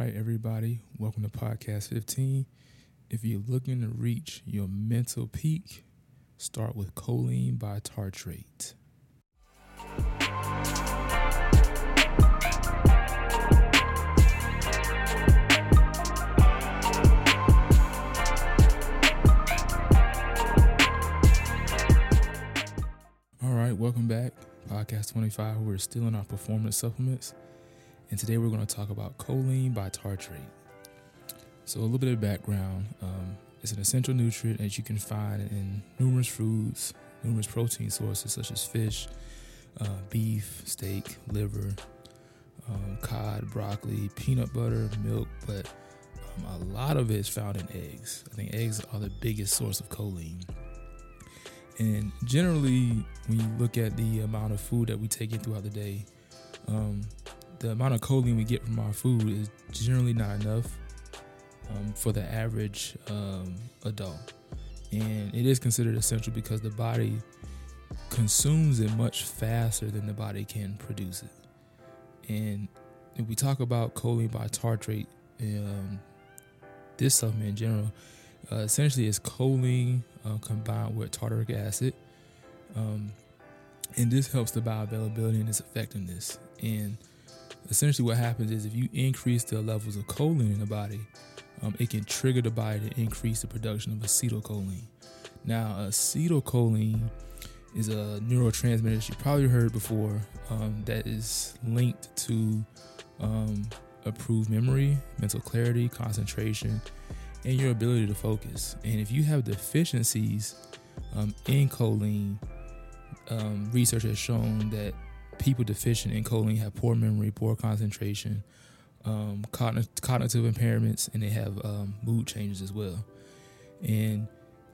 right, everybody, welcome to Podcast 15. If you're looking to reach your mental peak, start with choline bitartrate. All right, welcome back. Podcast 25. We're still in our performance supplements. And today we're going to talk about choline bitartrate. So, a little bit of background um, it's an essential nutrient that you can find in numerous foods, numerous protein sources such as fish, uh, beef, steak, liver, um, cod, broccoli, peanut butter, milk, but um, a lot of it is found in eggs. I think eggs are the biggest source of choline. And generally, when you look at the amount of food that we take in throughout the day, um, the amount of choline we get from our food is generally not enough um, for the average um, adult. And it is considered essential because the body consumes it much faster than the body can produce it. And if we talk about choline bitartrate, um, this supplement in general, uh, essentially is choline uh, combined with tartaric acid. Um, and this helps the bioavailability and its effectiveness. And essentially, what happens is if you increase the levels of choline in the body, um, it can trigger the body to increase the production of acetylcholine. Now, acetylcholine is a neurotransmitter you probably heard before um, that is linked to um, improved memory, mental clarity, concentration, and your ability to focus. And if you have deficiencies um, in choline, um, research has shown that people deficient in choline have poor memory, poor concentration, um, cognitive impairments, and they have um, mood changes as well. And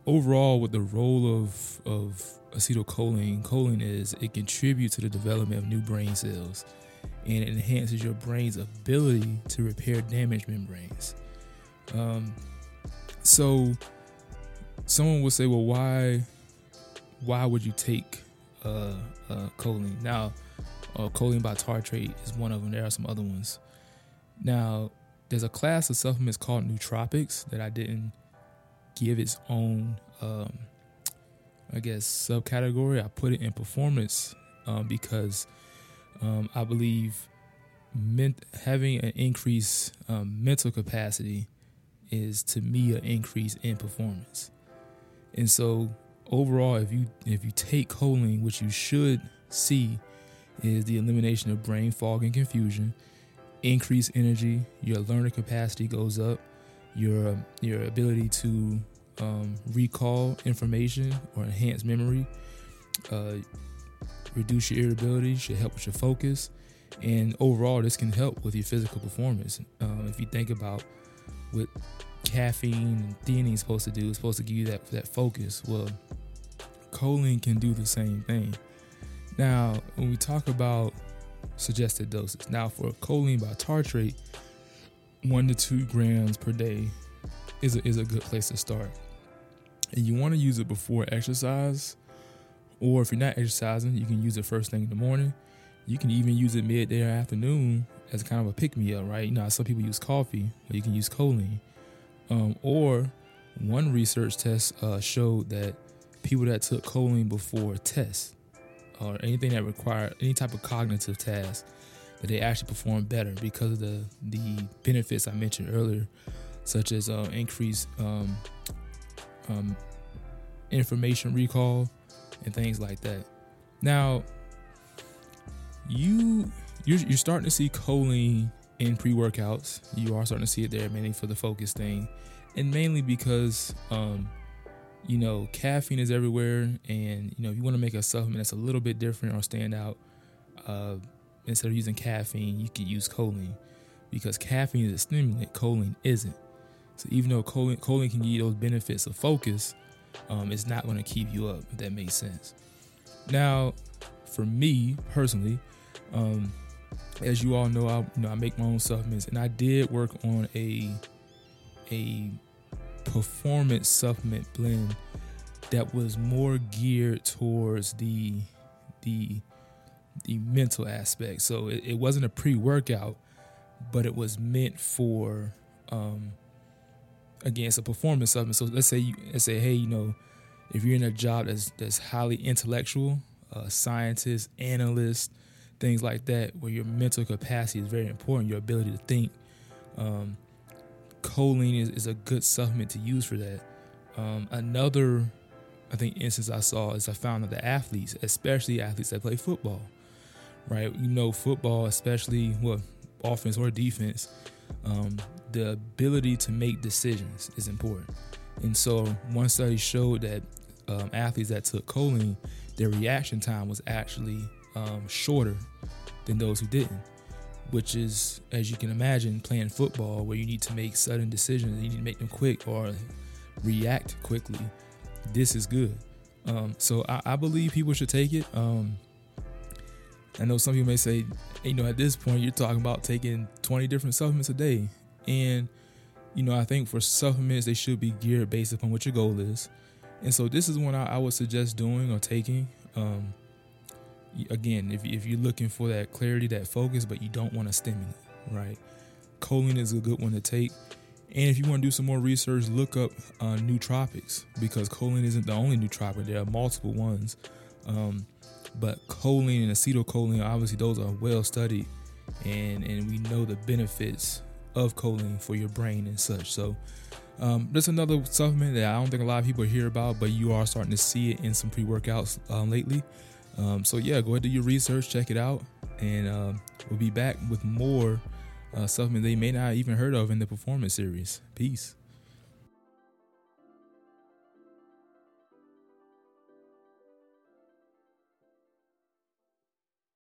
overall, with the role of of acetylcholine, choline is, it contributes to the development of new brain cells, and it enhances your brain's ability to repair damaged membranes. Um, so someone would say, well, why why would you take uh, uh, choline? Now, uh, choline bitartrate is one of them. There are some other ones. Now, there's a class of supplements called nootropics that I didn't give its own, um, I guess, subcategory. I put it in performance um, because um, I believe ment- having an increased um, mental capacity is to me an increase in performance. And so overall, if you if you take choline, which you should see is the elimination of brain fog and confusion, increased energy, your learner capacity goes up, your your ability to um, recall information or enhance memory, uh, reduce your irritability, should help with your focus, and overall, this can help with your physical performance. Um, if you think about what caffeine and theanine is supposed to do, it's supposed to give you that that focus. Well, choline can do the same thing. Now, when we talk about suggested doses, now for choline bitartrate, one to two grams per day is a, is a good place to start. And you want to use it before exercise, or if you're not exercising, you can use it first thing in the morning. You can even use it midday or afternoon as kind of a pick me up, right? You know, some people use coffee, but you can use choline. Um, or one research test uh, showed that people that took choline before tests or anything that required any type of cognitive task that they actually perform better because of the the benefits I mentioned earlier, such as uh, increased um, um, information recall and things like that. Now, you you're, you're starting to see choline in pre workouts. You are starting to see it there mainly for the focus thing, and mainly because um, you know caffeine is everywhere, and you know if you want to make a supplement that's a little bit different or stand out, uh, instead of using caffeine, you could use choline because caffeine is a stimulant, choline isn't. So even though choline, choline can give you those benefits of focus, um, it's not going to keep you up. If that makes sense. Now, for me personally, um, as you all know, I you know I make my own supplements, and I did work on a a performance supplement blend that was more geared towards the the the mental aspect. So it, it wasn't a pre workout, but it was meant for um, again, it's a performance supplement. So let's say you let's say, hey, you know, if you're in a job that's that's highly intellectual, uh, scientist, analyst, things like that, where your mental capacity is very important, your ability to think. Um, choline is, is a good supplement to use for that. Um, another, I think, instance I saw is I found that the athletes, especially athletes that play football, right? You know, football, especially well, offense or defense, um, the ability to make decisions is important. And so, one study showed that um, athletes that took choline, their reaction time was actually um, shorter than those who didn't. Which is, as you can imagine, playing football where you need to make sudden decisions, you need to make them quick or react quickly. This is good. Um, so I, I, believe people should take it. Um, I know some people may say, you know, at this point you're talking about taking 20 different supplements a day, and you know, I think for supplements they should be geared based upon what your goal is. And so this is one I, I would suggest doing or taking. Um, again, if, if you're looking for that clarity, that focus, but you don't want to stimulant, right? Choline is a good one to take. And if you want to do some more research, look up uh, nootropics because choline isn't the only nootropic. There are multiple ones. Um, but choline and acetylcholine, obviously, those are well studied, and and we know the benefits of choline for your brain and such. So um, there's another supplement that I don't think a lot of people hear about, but you are starting to see it in some pre-workouts um, lately. Um, so yeah, go ahead do your research, check it out, and uh, we'll be back with more uh, supplement they may not even heard of in the performance series. Peace.